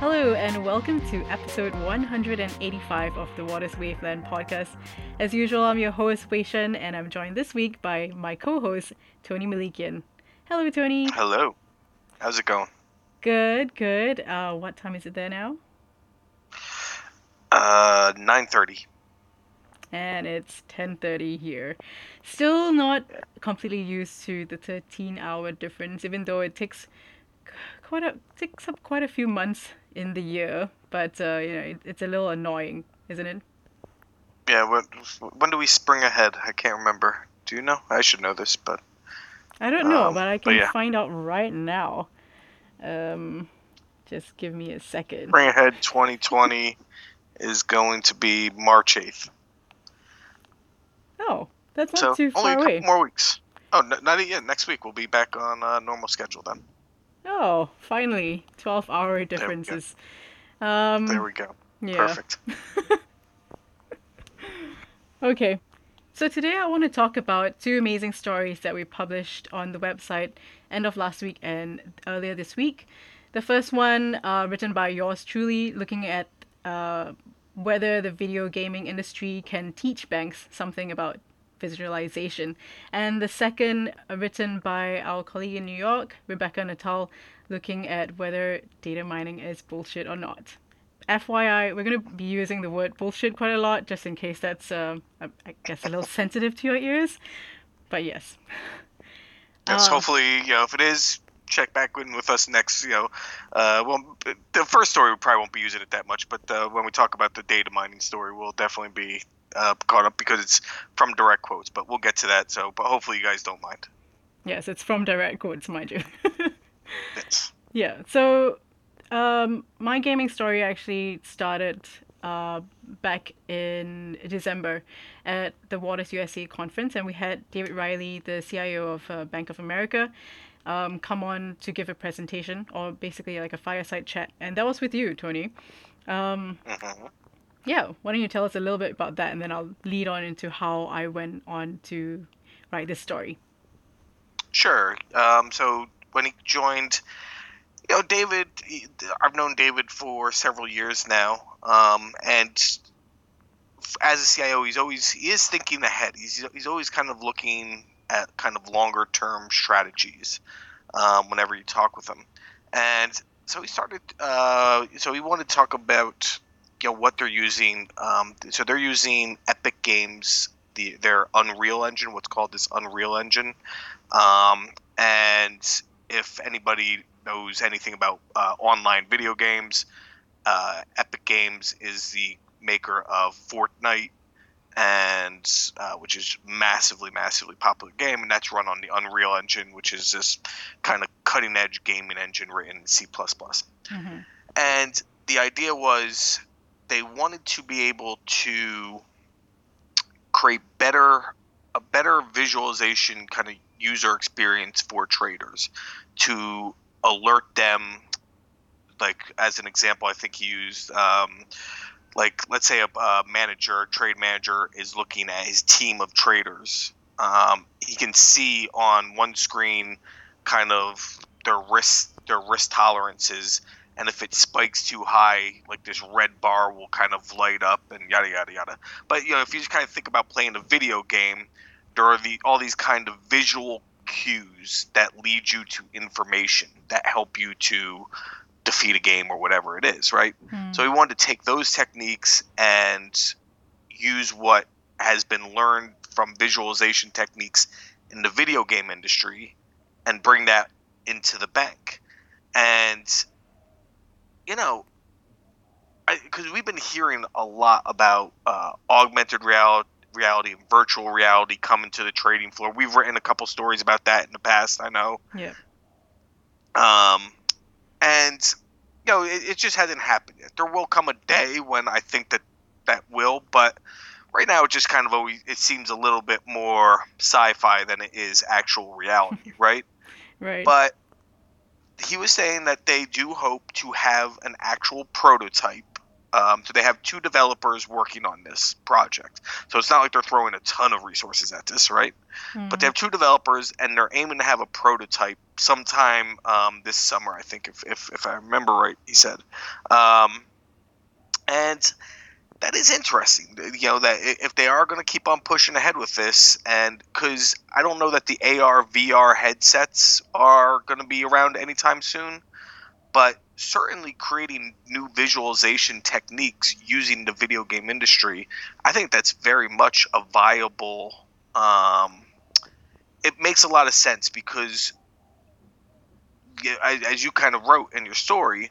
Hello, and welcome to episode 185 of the Waters Wavelength podcast. As usual, I'm your host, Wei Shen, and I'm joined this week by my co host, Tony Malakian. Hello, Tony. Hello. How's it going? Good, good. Uh, what time is it there now? Uh, 9:30. And it's 10:30 here. Still not completely used to the 13-hour difference, even though it takes quite a takes up quite a few months in the year. But uh, you know, it, it's a little annoying, isn't it? Yeah. When, when do we spring ahead? I can't remember. Do you know? I should know this, but I don't know, Um, but I but can yeah. find out right now. Um, just give me a second. spring ahead 2020 is going to be March 8th. Oh, that's not So too far only a far couple away. more weeks. Oh, not yet. Next week we'll be back on uh, normal schedule then. Oh, finally, 12 hour go. differences. Um, There we go. yeah. Perfect. Okay. So today I want to talk about two amazing stories that we published on the website end of last week and earlier this week. The first one, uh, written by yours truly, looking at uh, whether the video gaming industry can teach banks something about visualization. And the second, uh, written by our colleague in New York, Rebecca Natale, looking at whether data mining is bullshit or not. FYI, we're going to be using the word bullshit quite a lot, just in case that's, um, I I guess, a little sensitive to your ears. But yes. Yes. Uh, hopefully, you know, if it is, check back in with us next. You know, uh, well, the first story we probably won't be using it that much, but uh, when we talk about the data mining story, we'll definitely be uh, caught up because it's from direct quotes. But we'll get to that. So, but hopefully you guys don't mind. Yes, it's from direct quotes, mind you. Yes. Yeah. So, um, my gaming story actually started uh, back in December at the Waters USA conference, and we had David Reilly, the CIO of uh, Bank of America, um, come on to give a presentation, or basically like a fireside chat, and that was with you, Tony. Um, hmm yeah. Why don't you tell us a little bit about that, and then I'll lead on into how I went on to write this story. Sure. Um, so when he joined, you know, David, I've known David for several years now, um, and as a CIO, he's always he is thinking ahead. He's he's always kind of looking at kind of longer term strategies um, whenever you talk with him, and so he started. Uh, so he wanted to talk about you know what they're using. Um, so they're using Epic Games, the their Unreal Engine, what's called this Unreal Engine. Um, and if anybody knows anything about uh, online video games, uh, Epic Games is the maker of Fortnite, and uh, which is massively, massively popular game, and that's run on the Unreal Engine, which is this kind of cutting edge gaming engine written in C++. hmm And the idea was they wanted to be able to create better a better visualization kind of user experience for traders to alert them like as an example i think he used um, like let's say a, a manager a trade manager is looking at his team of traders. Um, he can see on one screen kind of their risk their risk tolerances and if it spikes too high like this red bar will kind of light up and yada yada yada. But you know if you just kind of think about playing a video game there are the all these kind of visual cues that lead you to information that help you to defeat a game or whatever it is right? Hmm. So we wanted to take those techniques and use what has been learned from visualization techniques in the video game industry and bring that into the bank. And you know, because we've been hearing a lot about uh, augmented reality, reality and virtual reality coming to the trading floor. We've written a couple stories about that in the past. I know. Yeah. Um, and you know, it, it just hasn't happened yet. There will come a day when I think that that will, but right now it just kind of always it seems a little bit more sci-fi than it is actual reality, right? Right. But he was saying that they do hope to have an actual prototype Um, so they have two developers working on this project. So it's not like they're throwing a ton of resources at this, right? Mm-hmm. But they have two developers, and they're aiming to have a prototype sometime um, this summer, I think, if, if, if I remember right, he said. Um, and that is interesting. You know that if they are going to keep on pushing ahead with this, and because I don't know that the AR VR headsets are going to be around anytime soon, but certainly creating new visualization techniques using the video game industry, I think that's very much a viable. Um, it makes a lot of sense because, as you kind of wrote in your story,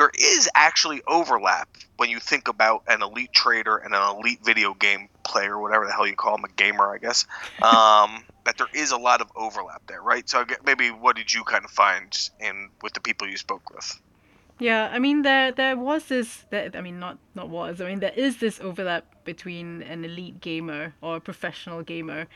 there is actually overlap when you think about an elite trader and an elite video game player, whatever the hell you call them, a gamer, I guess. Um, that there is a lot of overlap there, right? So maybe what did you kind of find in with the people you spoke with? Yeah, I mean there there was this that I mean not not was I mean there is this overlap between an elite gamer or a professional gamer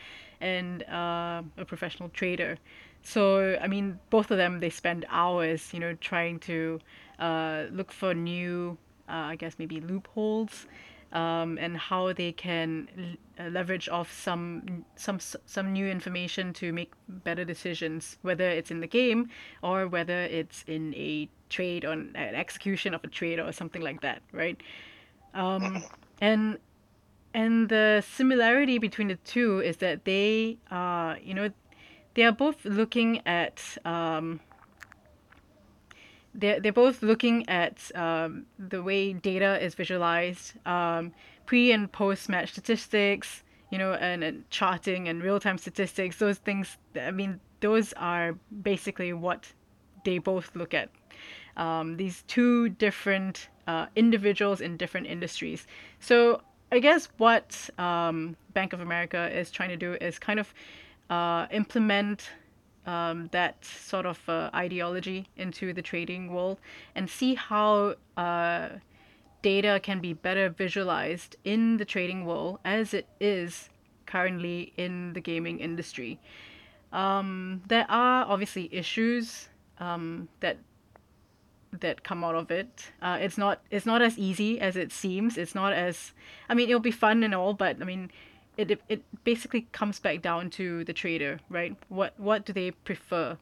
and uh, a professional trader. So I mean both of them they spend hours you know trying to uh, look for new, uh, I guess maybe loopholes, um, and how they can l- uh, leverage off some some some new information to make better decisions, whether it's in the game or whether it's in a trade or an execution of a trade or something like that, right? Um, and and the similarity between the two is that they are, you know, they are both looking at um, they're, they're both looking at um, the way data is visualized, um, pre and post match statistics, you know, and, and charting and real time statistics. Those things, I mean, those are basically what they both look at. Um, these two different uh, individuals in different industries. So I guess what um, Bank of America is trying to do is kind of uh, implement um, that sort of uh, ideology into the trading world and see how uh, data can be better visualized in the trading world as it is currently in the gaming industry. Um, there are obviously issues um, that that come out of it. Uh, it's not it's not as easy as it seems. It's not as I mean it'll be fun and all, but I mean it it basically comes back down to the trader, right? What what do they prefer?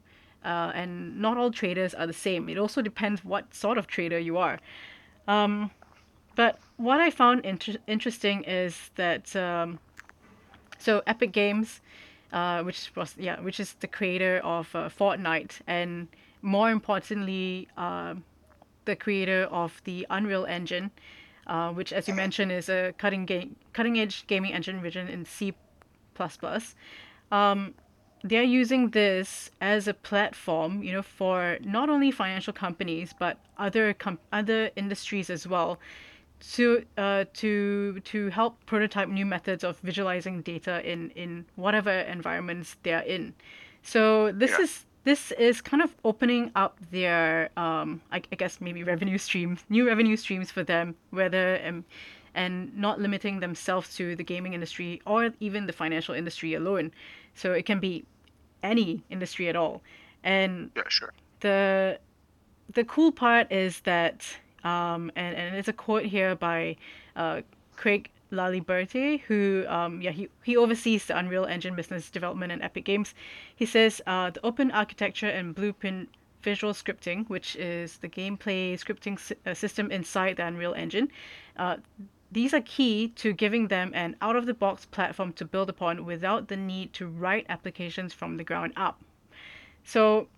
Uh, and not all traders are the same. It also depends what sort of trader you are. Um, but what I found inter- interesting is that um, so Epic Games, uh, which was yeah, which is the creator of uh, Fortnite, and more importantly, uh, the creator of the Unreal Engine, uh, which, as you mentioned, is a cutting game, cutting edge gaming engine written in C++. Um, they're using this as a platform, you know, for not only financial companies but other com- other industries as well, to uh, to to help prototype new methods of visualizing data in in whatever environments they're in. So this yeah. is this is kind of opening up their um, I, I, guess maybe revenue streams new revenue streams for them whether um, and not limiting themselves to the gaming industry or even the financial industry alone. So it can be any industry at all. And yeah sure. the the cool part is that um, and, and it's a quote here by uh, Craig Laliberte, who um, yeah he, he oversees the Unreal Engine business development and Epic Games. He says uh, the open architecture and blueprint visual scripting, which is the gameplay scripting si- uh, system inside the Unreal Engine, uh, these are key to giving them an out of the box platform to build upon without the need to write applications from the ground up. So,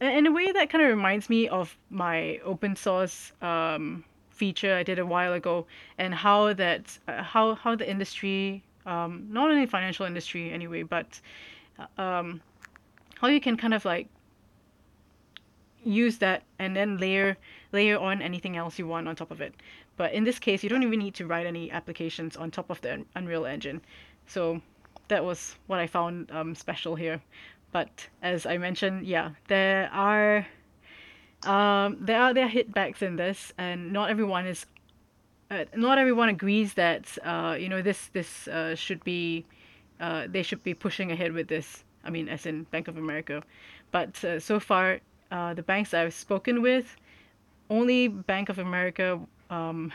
in a way, that kind of reminds me of my open source. Um, feature I did a while ago, and how that uh, how how the industry, um, not only financial industry anyway, but uh, um, how you can kind of like use that and then layer layer on anything else you want on top of it. But in this case, you don't even need to write any applications on top of the Unreal Engine. So that was what I found um, special here. But as I mentioned, yeah, there are um, there are there are hitbacks in this, and not everyone is, uh, not everyone agrees that uh, you know this this uh, should be, uh, they should be pushing ahead with this. I mean, as in Bank of America, but uh, so far, uh, the banks I've spoken with, only Bank of America um,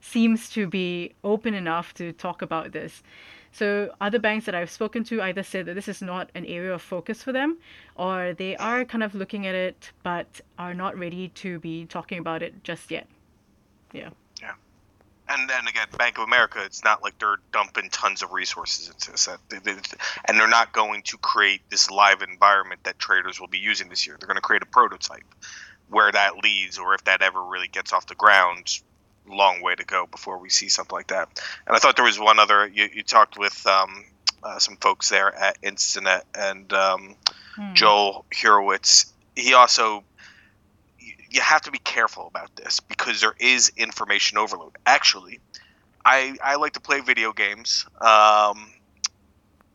seems to be open enough to talk about this. So other banks that I've spoken to either said that this is not an area of focus for them, or they are kind of looking at it but are not ready to be talking about it just yet. Yeah. Yeah. And then again, Bank of America, it's not like they're dumping tons of resources into this. And they're not going to create this live environment that traders will be using this year. They're going to create a prototype. Where that leads, or if that ever really gets off the ground, long way to go before we see something like that. And I thought there was one other. You, you talked with um, uh, some folks there at Instinet and um, hmm. Joel Hurowitz. He also you have to be careful about this because there is information overload. Actually, I I like to play video games. Um,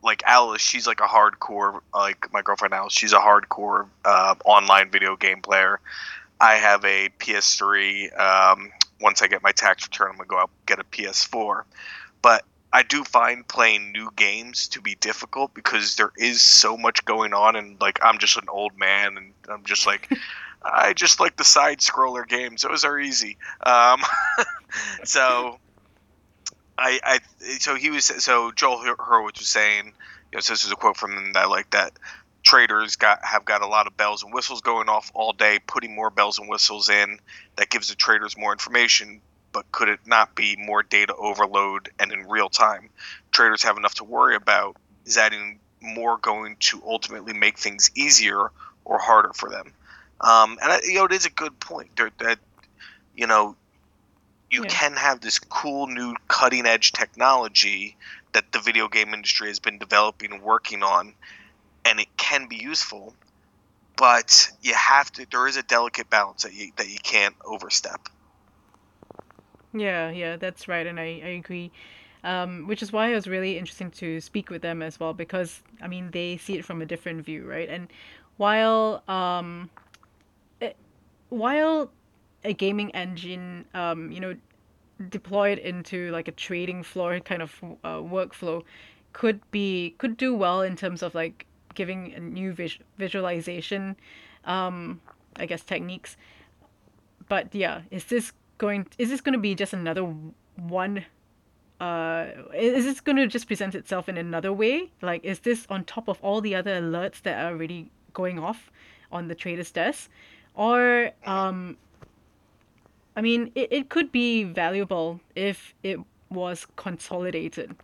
like Alice, she's like a hardcore like my girlfriend Alice. She's a hardcore uh, online video game player. I have a PS3. Um, once I get my tax return, I'm gonna go out and get a PS4. But I do find playing new games to be difficult because there is so much going on, and like I'm just an old man, and I'm just like. I just like the side scroller games; those are easy. Um, so, I, I, so he was, so Joel Hurowitz was saying, you know, so this is a quote from him that I like that traders got have got a lot of bells and whistles going off all day, putting more bells and whistles in that gives the traders more information. But could it not be more data overload and in real time? Traders have enough to worry about. Is adding more going to ultimately make things easier or harder for them? Um, and you know, it is a good point that you know you yeah. can have this cool new cutting edge technology that the video game industry has been developing and working on and it can be useful, but you have to. There is a delicate balance that you that you can't overstep. Yeah, yeah, that's right, and I, I agree. Um, which is why it was really interesting to speak with them as well, because I mean they see it from a different view, right? And while um, it, eh, while a gaming engine, um, you know, deployed into like a trading floor kind of uh, workflow, could be could do well in terms of like giving a new vis- visualization, um, I guess techniques. But yeah, is this going? Is this going to be just another one? Uh, is this going to just present itself in another way? Like, is this on top of all the other alerts that are already going off on the trader's desk, or um, I mean, it, it could be valuable if it was consolidated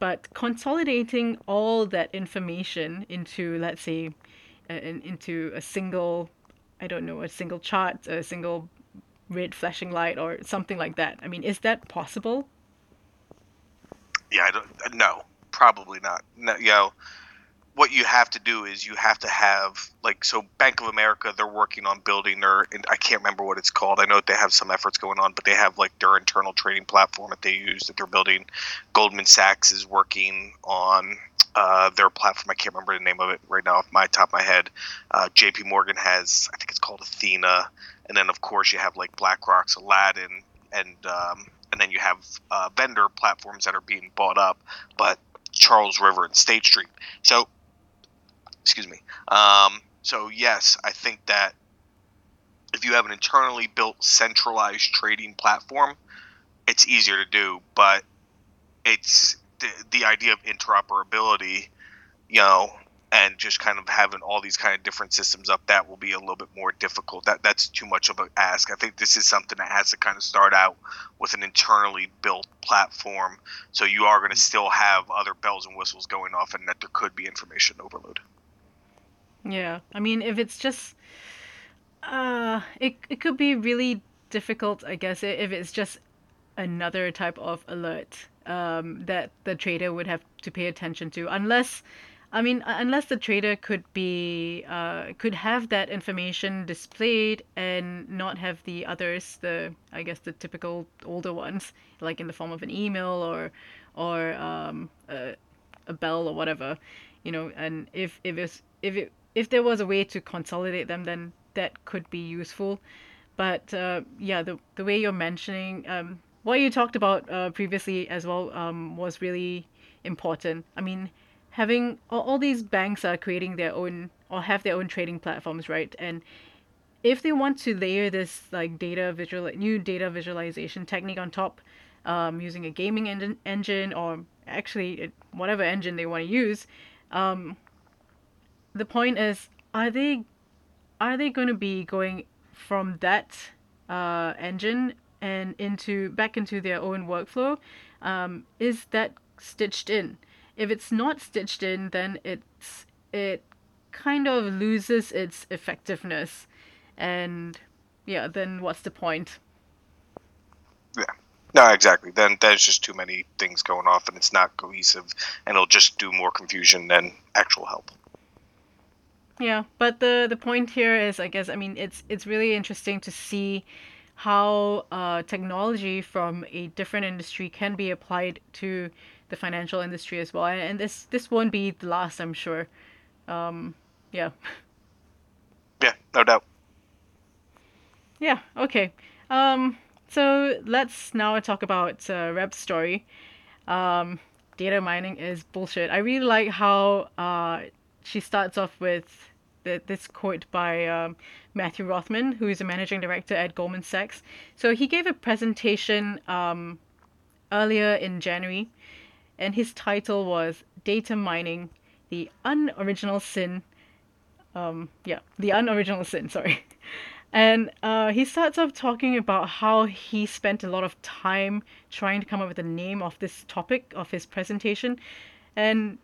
but consolidating all that information into let's say into a single i don't know a single chart a single red flashing light or something like that. I mean is that possible? Yeah i don't no probably not. No you know what you have to do is you have to have like so Bank of America they're working on building their and I can't remember what it's called. I know they have some efforts going on, but they have like their internal trading platform that they use that they're building. Goldman Sachs is working on uh, their platform. I can't remember the name of it right now off my top of my head. Uh, J.P. Morgan has I think it's called Athena, and then of course you have like BlackRock's Aladdin, and um, and then you have uh, vendor platforms that are being bought up, but Charles River and State Street. So Excuse me. Um, so yes, I think that if you have an internally built centralized trading platform, it's easier to do. But it's the, the idea of interoperability, you know, and just kind of having all these kind of different systems up that will be a little bit more difficult that that's too much of an ask i think this is something that has to kind of start out with an internally built platform so you are going to still have other bells and whistles going off and that there could be information overload yeah, I mean, if it's just, uh, it it could be really difficult, I guess, if it's just another type of alert um, that the trader would have to pay attention to, unless, I mean, unless the trader could be, uh, could have that information displayed and not have the others, the I guess the typical older ones, like in the form of an email or, or um, a, a bell or whatever, you know, and if if it's if it if there was a way to consolidate them, then that could be useful. But uh, yeah, the the way you're mentioning, um, what you talked about uh, previously as well, um, was really important. I mean, having all, all these banks are creating their own or have their own trading platforms, right? And if they want to layer this like data visual new data visualization technique on top um, using a gaming engine, engine or actually whatever engine they want to use um, the point is are they are they going to be going from that uh, engine and into back into their own workflow? Um, is that stitched in? If it's not stitched in then it's it kind of loses its effectiveness. And yeah then what's the point? Yeah. No exactly. Then there's just too many things going off and it's not cohesive and it'll just do more confusion than actual help yeah but the the point here is i guess i mean it's it's really interesting to see how uh, technology from a different industry can be applied to the financial industry as well and, and this this won't be the last i'm sure um, yeah yeah no doubt yeah, okay. Um, so let's now talk about uh, Reb's story. Um, data mining is bullshit. I really like how uh, she starts off with this quote by um, Matthew Rothman, who is a managing director at Goldman Sachs. So he gave a presentation um, earlier in January, and his title was Data Mining, the Unoriginal Sin. Um, yeah, the Unoriginal Sin, sorry. And uh, he starts off talking about how he spent a lot of time trying to come up with the name of this topic of his presentation, and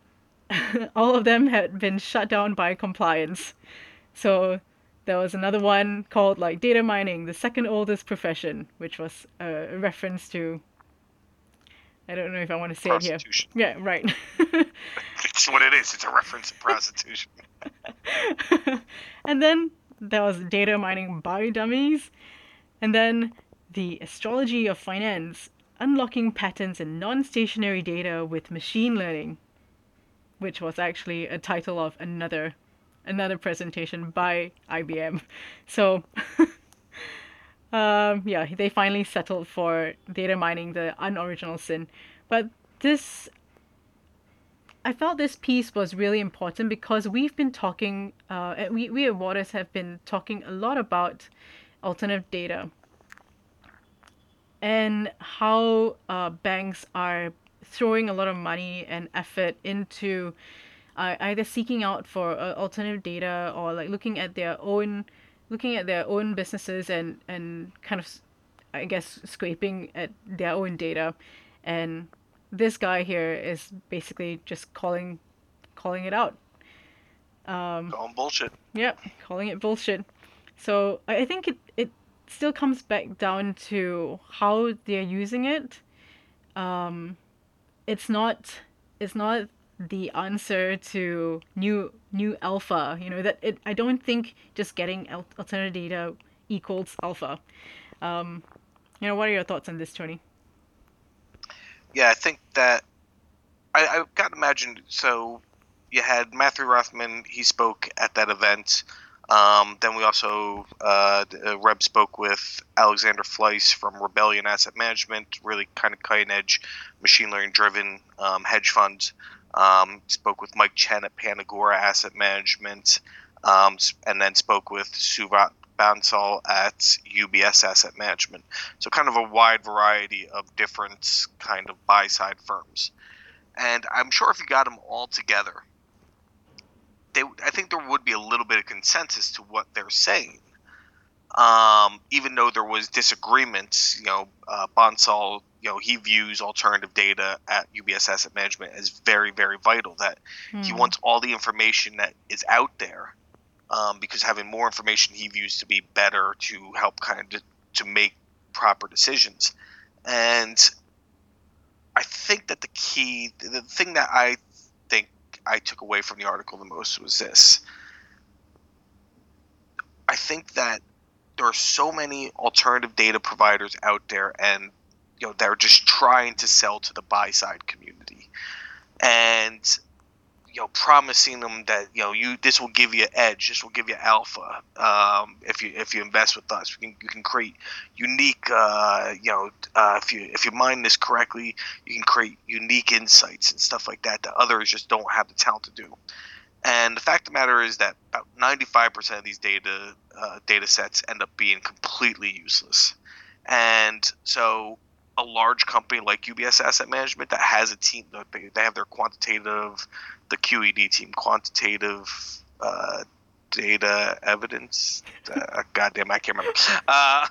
all of them had been shut down by compliance. So there was another one called like data mining, the second oldest profession, which was a reference to. I don't know if I want to say it here. Yeah, right. it's what it is. It's a reference to prostitution. and then there was data mining by dummies, and then the astrology of finance, unlocking patterns in non-stationary data with machine learning, which was actually a title of another another presentation by IBM. So um, yeah, they finally settled for data mining the unoriginal sin. But this I felt this piece was really important because we've been talking, uh, we, we at Waters have been talking a lot about alternative data and how uh, banks are throwing a lot of money and effort into uh, either seeking out for uh, alternative data or like looking at their own looking at their own businesses and and kind of I guess scraping at their own data and this guy here is basically just calling calling it out. Um, calling bullshit. Yep, yeah, calling it bullshit. So I think it, it still comes back down to how they're using it. Um, it's not it's not the answer to new new alpha. You know that it. I don't think just getting alternative data equals alpha. Um, you know, what are your thoughts on this, Tony? yeah, I think that I, I got to imagine. So you had Matthew Rothman. He spoke at that event. Um, then we also uh, uh, Reb spoke with Alexander Fleiss from Rebellion Asset Management, really kind of cutting edge, machine learning driven um, hedge fund. Um, spoke with Mike Chen at Panagora Asset Management, um, and then spoke with Suvrat Bansal at UBS Asset Management. So kind of a wide variety of different kind of buy side firms. And I'm sure if you got them all together, they I think there would be a little bit of consensus to what they're saying. Um, even though there was disagreements, you know, uh, Bansal, you know, he views alternative data at UBS Asset Management as very, very vital. That mm. he hmm. wants all the information that is out there um, because having more information he views to be better to help kind of to make proper decisions. And I think that the key, the thing that I think I took away from the article the most was this. I think that there are so many alternative data providers out there, and you know they're just trying to sell to the buy side community, and you know promising them that you know you this will give you edge this will give you alpha um, if you if you invest with us. You can, you can create unique uh, you know uh, if you if you mine this correctly you can create unique insights and stuff like that that others just don't have the talent to do And the fact of the matter is that about 95% of these data uh, data sets end up being completely useless. And so a large company like UBS Asset Management that has a team, they, they have their quantitative, the QED team, quantitative uh, data evidence. Uh, goddamn, I can't remember. Uh,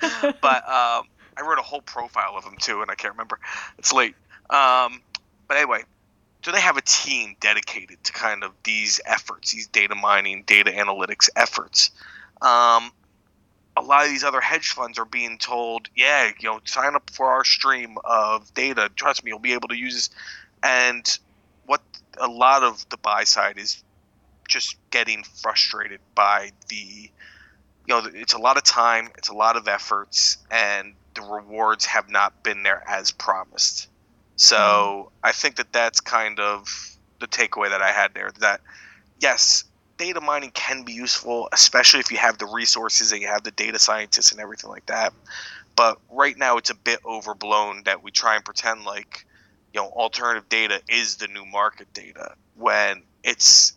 but um, I wrote a whole profile of them too, and I can't remember. It's late. Um, but anyway, so they have a team dedicated to kind of these efforts, these data mining, data analytics efforts. Um, a lot of these other hedge funds are being told, yeah, you know, sign up for our stream of data. Trust me, you'll be able to use this. And what a lot of the buy side is just getting frustrated by the, you know, it's a lot of time, it's a lot of efforts, and the rewards have not been there as promised. So mm. I think that that's kind of the takeaway that I had there. That yes, data mining can be useful, especially if you have the resources and you have the data scientists and everything like that. But right now, it's a bit overblown that we try and pretend like you know alternative data is the new market data when it's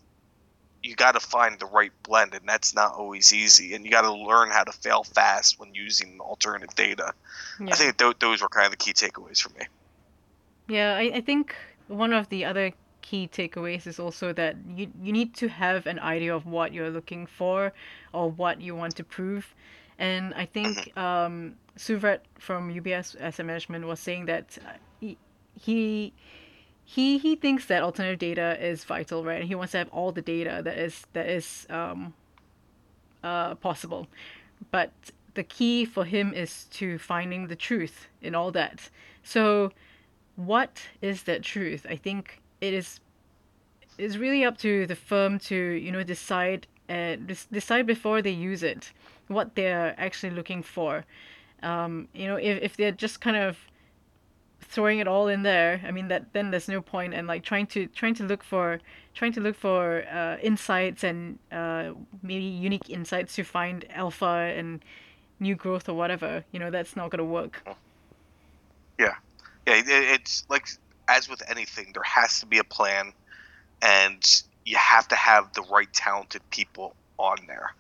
you got to find the right blend and that's not always easy and you got to learn how to fail fast when using alternative data yeah. i think th- those were kind of the key takeaways for me yeah I, I think one of the other key takeaways is also that you you need to have an idea of what you're looking for or what you want to prove. And I think mm-hmm. um, Suvrat from UBS Asset Management was saying that uh, he, he he he thinks that alternative data is vital, right? And he wants to have all the data that is that is um, uh, possible. But the key for him is to finding the truth in all that. So, what is that truth? I think it is it's really up to the firm to you know decide uh, decide before they use it what they're actually looking for. Um, you know, if, if they're just kind of throwing it all in there, I mean that then there's no point and like trying to trying to look for trying to look for uh, insights and uh, maybe unique insights to find alpha and new growth or whatever. You know, that's not gonna work. Yeah, yeah. It's like as with anything, there has to be a plan, and you have to have the right talented people on there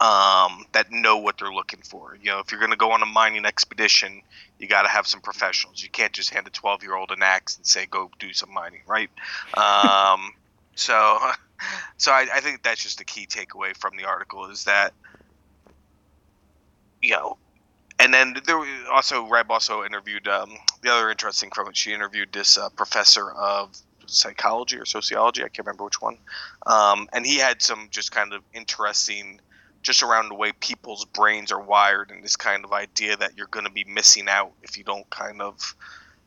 um, that know what they're looking for. You know, if you're going to go on a mining expedition, you got to have some professionals. You can't just hand a 12 year old an axe and say, "Go do some mining," right? Um, so, so I, I think that's just the key takeaway from the article is that you know and then there also Reb also interviewed um, the other interesting from. She interviewed this uh, professor of psychology or sociology. I can't remember which one. Um, and he had some just kind of interesting, just around the way people's brains are wired, and this kind of idea that you're going to be missing out if you don't kind of,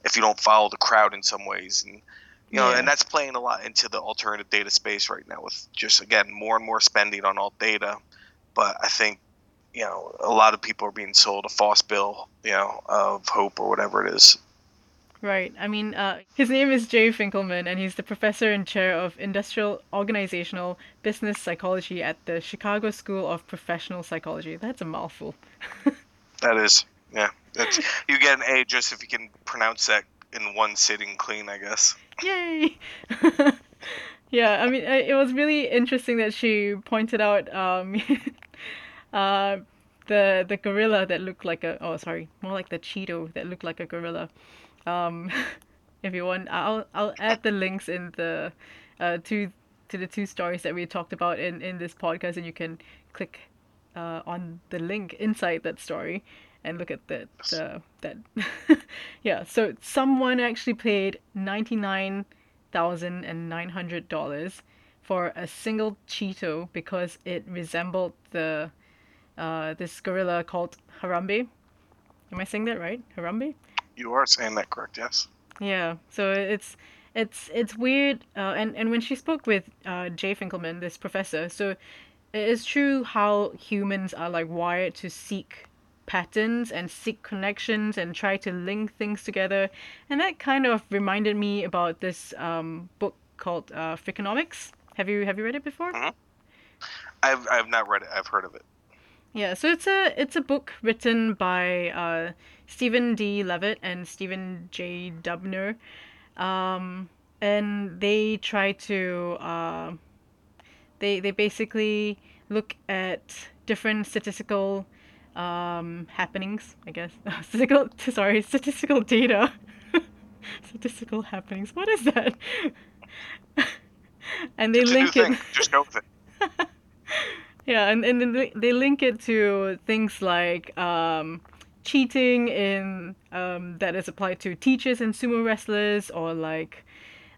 if you don't follow the crowd in some ways, and you know, yeah. and that's playing a lot into the alternative data space right now with just again more and more spending on alt data. But I think you know, a lot of people are being sold a false bill, you know, of hope or whatever it is. Right. I mean, uh, his name is Jay Finkelman, and he's the professor and chair of industrial organizational business psychology at the Chicago School of Professional Psychology. That's a mouthful. that is, yeah. That's, you get an A just if you can pronounce that in one sitting clean, I guess. Yay! yeah, I mean, it was really interesting that she pointed out um, uh, the the gorilla that looked like a oh sorry more like the Cheeto that looked like a gorilla. Um, if you want, I'll I'll add the links in the uh, to to the two stories that we talked about in in this podcast, and you can click uh, on the link inside that story and look at that uh, that yeah. So someone actually paid ninety nine thousand and nine hundred dollars for a single Cheeto because it resembled the uh, this gorilla called Harambe. Am I saying that right? Harambe? You are saying that correct, yes. Yeah. So it's it's it's weird. Uh, and and when she spoke with uh, Jay Finkelman, this professor, so it is true how humans are like wired to seek patterns and seek connections and try to link things together. And that kind of reminded me about this um, book called uh, Freakonomics. Have you have you read it before? Mm-hmm. I've I've not read it. I've heard of it. Yeah, so it's a it's a book written by uh, Steven D. Levitt and Stephen J. Dubner. Um, and they try to uh, they they basically look at different statistical um, happenings, I guess. statistical sorry, statistical data. statistical happenings. What is that? and they It's link it. Just go with it. Yeah, and, and then they, link it to things like um, cheating in um, that is applied to teachers and sumo wrestlers, or like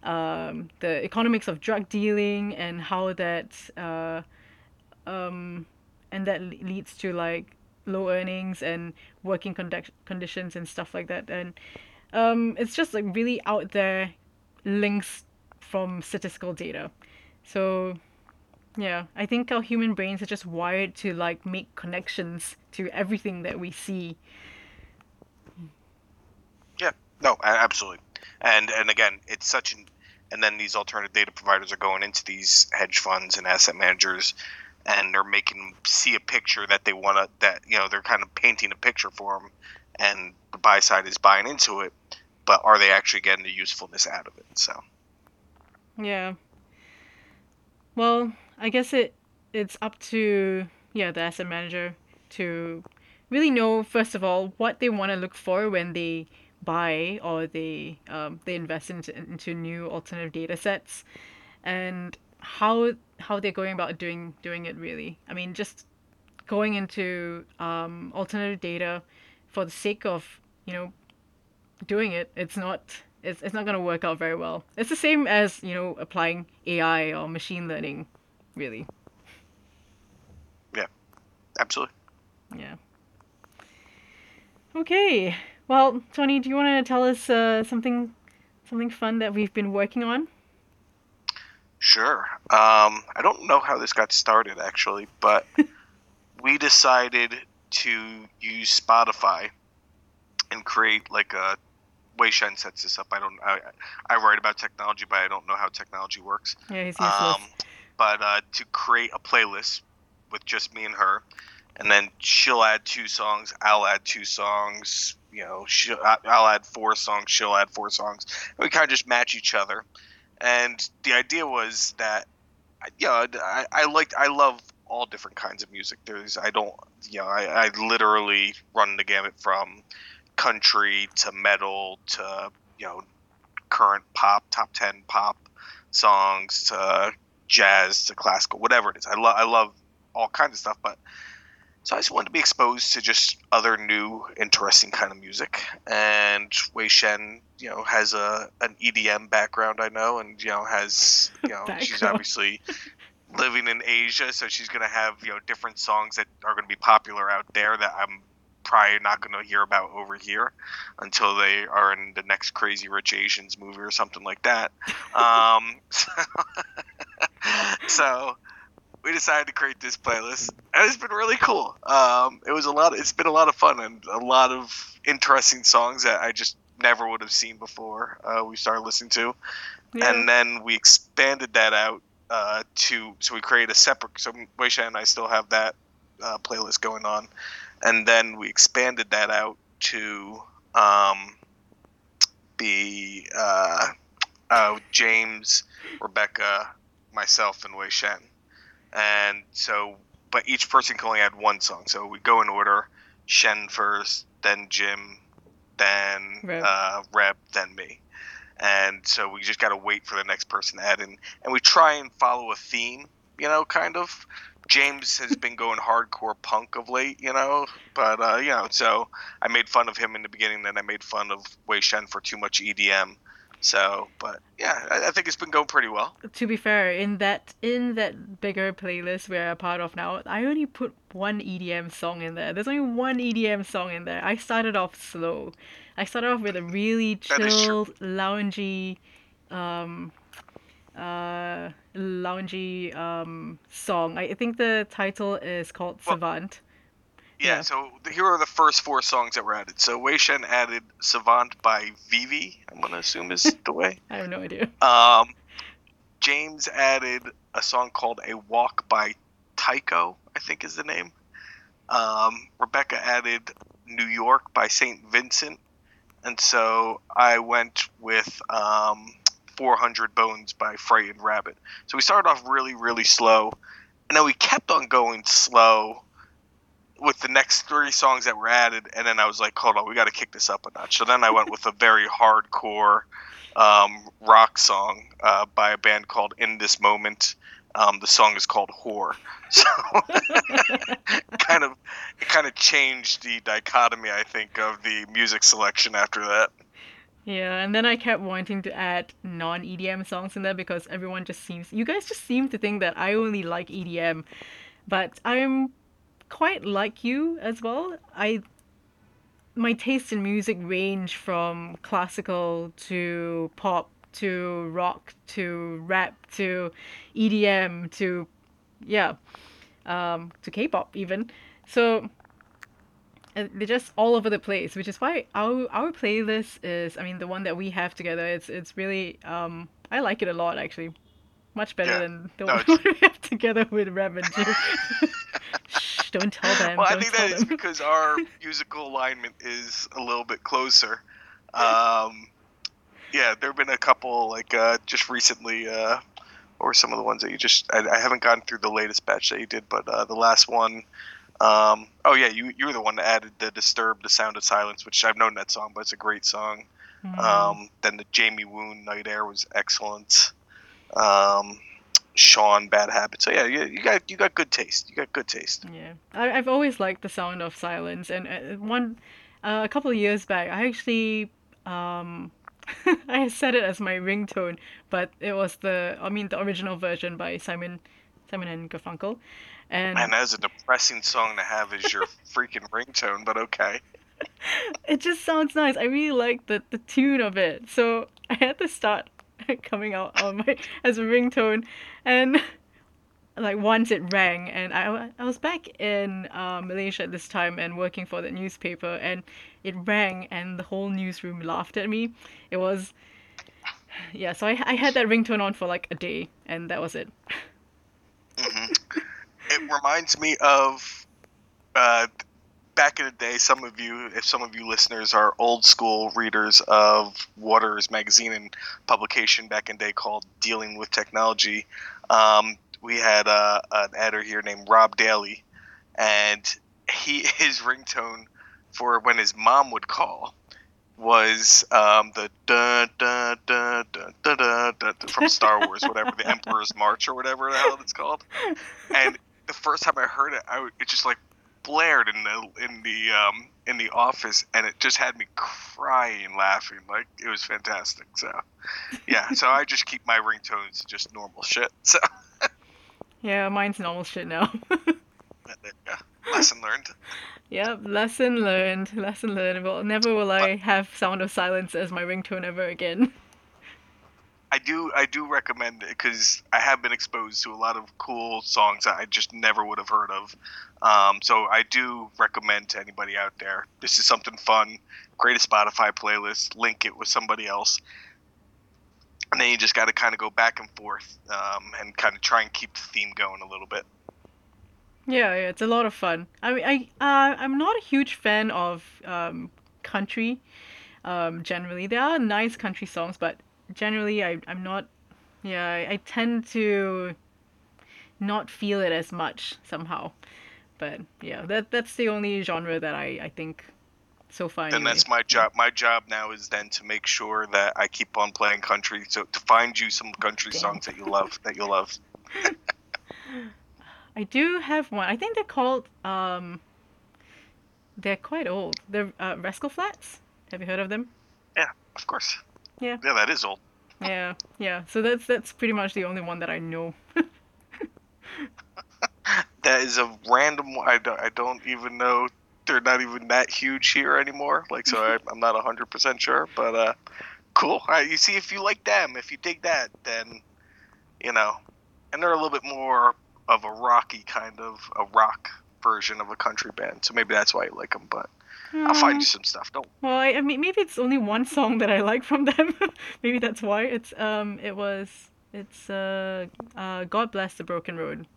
um, the economics of drug dealing and how that uh, um, and that leads to like low earnings and working conduct- conditions and stuff like that. And um, it's just like really out there links from statistical data. So yeah, I think our human brains are just wired to like make connections to everything that we see. Yeah, no, absolutely. And and again, it's such an and then these alternative data providers are going into these hedge funds and asset managers and they're making see a picture that they want to that you know they're kind of painting a picture for them and the buy side is buying into it but are they actually getting the usefulness out of it so Yeah. Well, I guess it it's up to yeah, the asset manager to really know first of all what they want to look for when they buy or they um, they invest into into new alternative data sets and how how they're going about doing doing it really. I mean just going into um, alternative data for the sake of, you know, doing it, it's not it's, it's not going to work out very well. It's the same as, you know, applying AI or machine learning, really. Yeah, absolutely Yeah. Okay. Well, Tony, do you want to tell us uh, something something fun that we've been working on? Sure. Um, I don't know how this got started actually, but we decided to use Spotify and create like a Wei Shen sets this up. I don't. I, I write about technology, but I don't know how technology works. Yeah, he's useless. Um, but uh, to create a playlist with just me and her, and then she'll add two songs, I'll add two songs. You know, I'll add four songs, she'll add four songs. And we kind of just match each other. And the idea was that, you know, I, I liked, I love all different kinds of music. There's, I don't, you know, I, I literally run the gamut from country to metal to, you know, current pop, top 10 pop songs to jazz to classical, whatever it is. I love I love all kinds of stuff, but so I just wanted to be exposed to just other new, interesting kind of music. And Wei Shen, you know, has a an EDM background, I know, and you know has you know she's obviously living in Asia, so she's gonna have you know different songs that are gonna be popular out there that I'm probably not gonna hear about over here until they are in the next Crazy Rich Asians movie or something like that. Um, so we decided to create this playlist, and it's been really cool. Um, it was a lot. It's been a lot of fun and a lot of interesting songs that I just never would have seen before. Uh, we started listening to, yeah. and then we expanded that out uh, to so we created a separate. So Wei Shen and I still have that uh, playlist going on, and then we expanded that out to um, be uh, uh, James, Rebecca, myself, and Wei Shen. And so, but each person can only add one song. So we go in order: Shen first, then Jim, then Reb. uh, Reb, then me. And so we just got to wait for the next person to add in, and we try and follow a theme, you know, kind of. James has been going hardcore punk of late, you know, but uh, you know, so I made fun of him in the beginning, then I made fun of Wei Shen for too much EDM. So, but yeah, I, I think it's been going pretty well. to be fair, in that in that bigger playlist we're a part of now, I only put one EDM song in there. There's only one EDM song in there. I started off slow. I started off with a really chill, loungy, um, uh, loungy um song. I I think the title is called Well- Savant. Yeah, Yeah. so here are the first four songs that were added. So Wei Shen added Savant by Vivi, I'm going to assume is the way. I have no idea. Um, James added a song called A Walk by Tycho, I think is the name. Um, Rebecca added New York by St. Vincent. And so I went with um, 400 Bones by Frightened Rabbit. So we started off really, really slow, and then we kept on going slow with the next three songs that were added, and then I was like, hold on, we got to kick this up a notch. So then I went with a very hardcore um, rock song uh, by a band called In This Moment. Um, the song is called "Whore," so kind of it kind of changed the dichotomy, I think, of the music selection after that. Yeah, and then I kept wanting to add non EDM songs in there because everyone just seems you guys just seem to think that I only like EDM, but I'm quite like you as well. I my taste in music range from classical to pop to rock to rap to EDM to yeah um, to K-pop even. So they're just all over the place, which is why our our playlist is I mean the one that we have together. It's it's really um, I like it a lot actually, much better yeah. than the no, one we have together with Reb and Don't tell them. Well, I think that them. is because our musical alignment is a little bit closer. Um, yeah, there have been a couple like uh, just recently, uh, or some of the ones that you just I, I, haven't gone through the latest batch that you did, but uh, the last one. Um, oh yeah, you you were the one that added the Disturbed, the Sound of Silence, which I've known that song, but it's a great song. Mm-hmm. Um, then the Jamie Woon Night Air was excellent. Um, Sean Bad Habits. So yeah, you, you got you got good taste. You got good taste. Yeah, I, have always liked the sound of silence, and uh, one uh, a couple of years back, I actually um, I set it as my ringtone, but it was the I mean the original version by Simon Simon and Garfunkel. And Man, that's a depressing song to have as your freaking ringtone, but okay. It just sounds nice. I really like the, the tune of it. So I had to start coming out on my as a ringtone and like once it rang and I, I was back in uh, Malaysia at this time and working for the newspaper and it rang and the whole newsroom laughed at me. It was yeah, so I, I had that ringtone on for like a day and that was it. Mm-hmm. It reminds me of uh, back in the day, some of you, if some of you listeners are old school readers of Waters magazine and publication back in the day called Dealing with Technology, um, we had uh, an editor here named Rob Daly, and he his ringtone for when his mom would call was um, the da da da da da da from Star Wars, whatever the Emperor's March or whatever the hell it's called. And the first time I heard it, I it just like blared in the in the um, in the office, and it just had me crying, laughing. Like it was fantastic. So, yeah. so I just keep my ringtones just normal shit. So. yeah, mine's normal shit now. yeah. Lesson learned. Yep, lesson learned. Lesson learned. Well, never will I have Sound of Silence as my ringtone ever again. I do I do recommend it because I have been exposed to a lot of cool songs that I just never would have heard of. Um, so I do recommend to anybody out there. This is something fun. Create a Spotify playlist, link it with somebody else, and then you just got to kind of go back and forth um, and kind of try and keep the theme going a little bit. Yeah, yeah, it's a lot of fun. I mean, I uh, I'm not a huge fan of um, country. Um, generally, there are nice country songs, but generally I, I'm not yeah I, I tend to not feel it as much somehow but yeah that that's the only genre that I, I think so far then anyway. that's my job my job now is then to make sure that I keep on playing country so to find you some country Damn. songs that you love that you love I do have one I think they're called um they're quite old they're uh, Rascal Flatts have you heard of them yeah of course yeah. Yeah, that is old. yeah, yeah. So that's that's pretty much the only one that I know. that is a random. I don't, I don't even know. They're not even that huge here anymore. Like, so I, I'm not hundred percent sure. But uh, cool. Right, you see, if you like them, if you dig that, then you know, and they're a little bit more of a rocky kind of a rock version of a country band. So maybe that's why you like them. But I'll find you some stuff. Don't. Well, I, I mean, maybe it's only one song that I like from them. maybe that's why. It's um, it was it's uh, uh, God bless the broken road.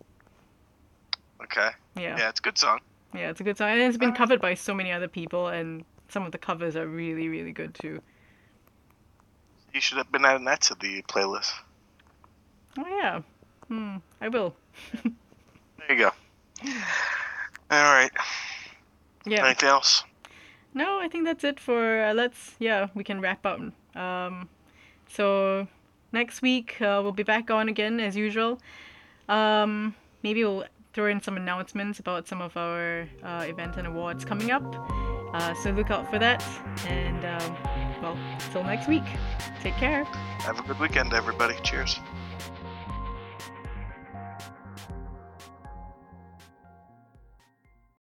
Okay. Yeah. Yeah, it's a good song. Yeah, it's a good song, and it's been uh, covered by so many other people, and some of the covers are really, really good too. You should have been adding that to the playlist. Oh yeah. Hmm. I will. There you go. All right. Yeah. Anything else? No, I think that's it for. Uh, let's. Yeah, we can wrap up. Um. So next week uh, we'll be back on again as usual. Um. Maybe we'll throw in some announcements about some of our uh, events and awards coming up. Uh, so look out for that. And um, well, till next week. Take care. Have a good weekend, everybody. Cheers.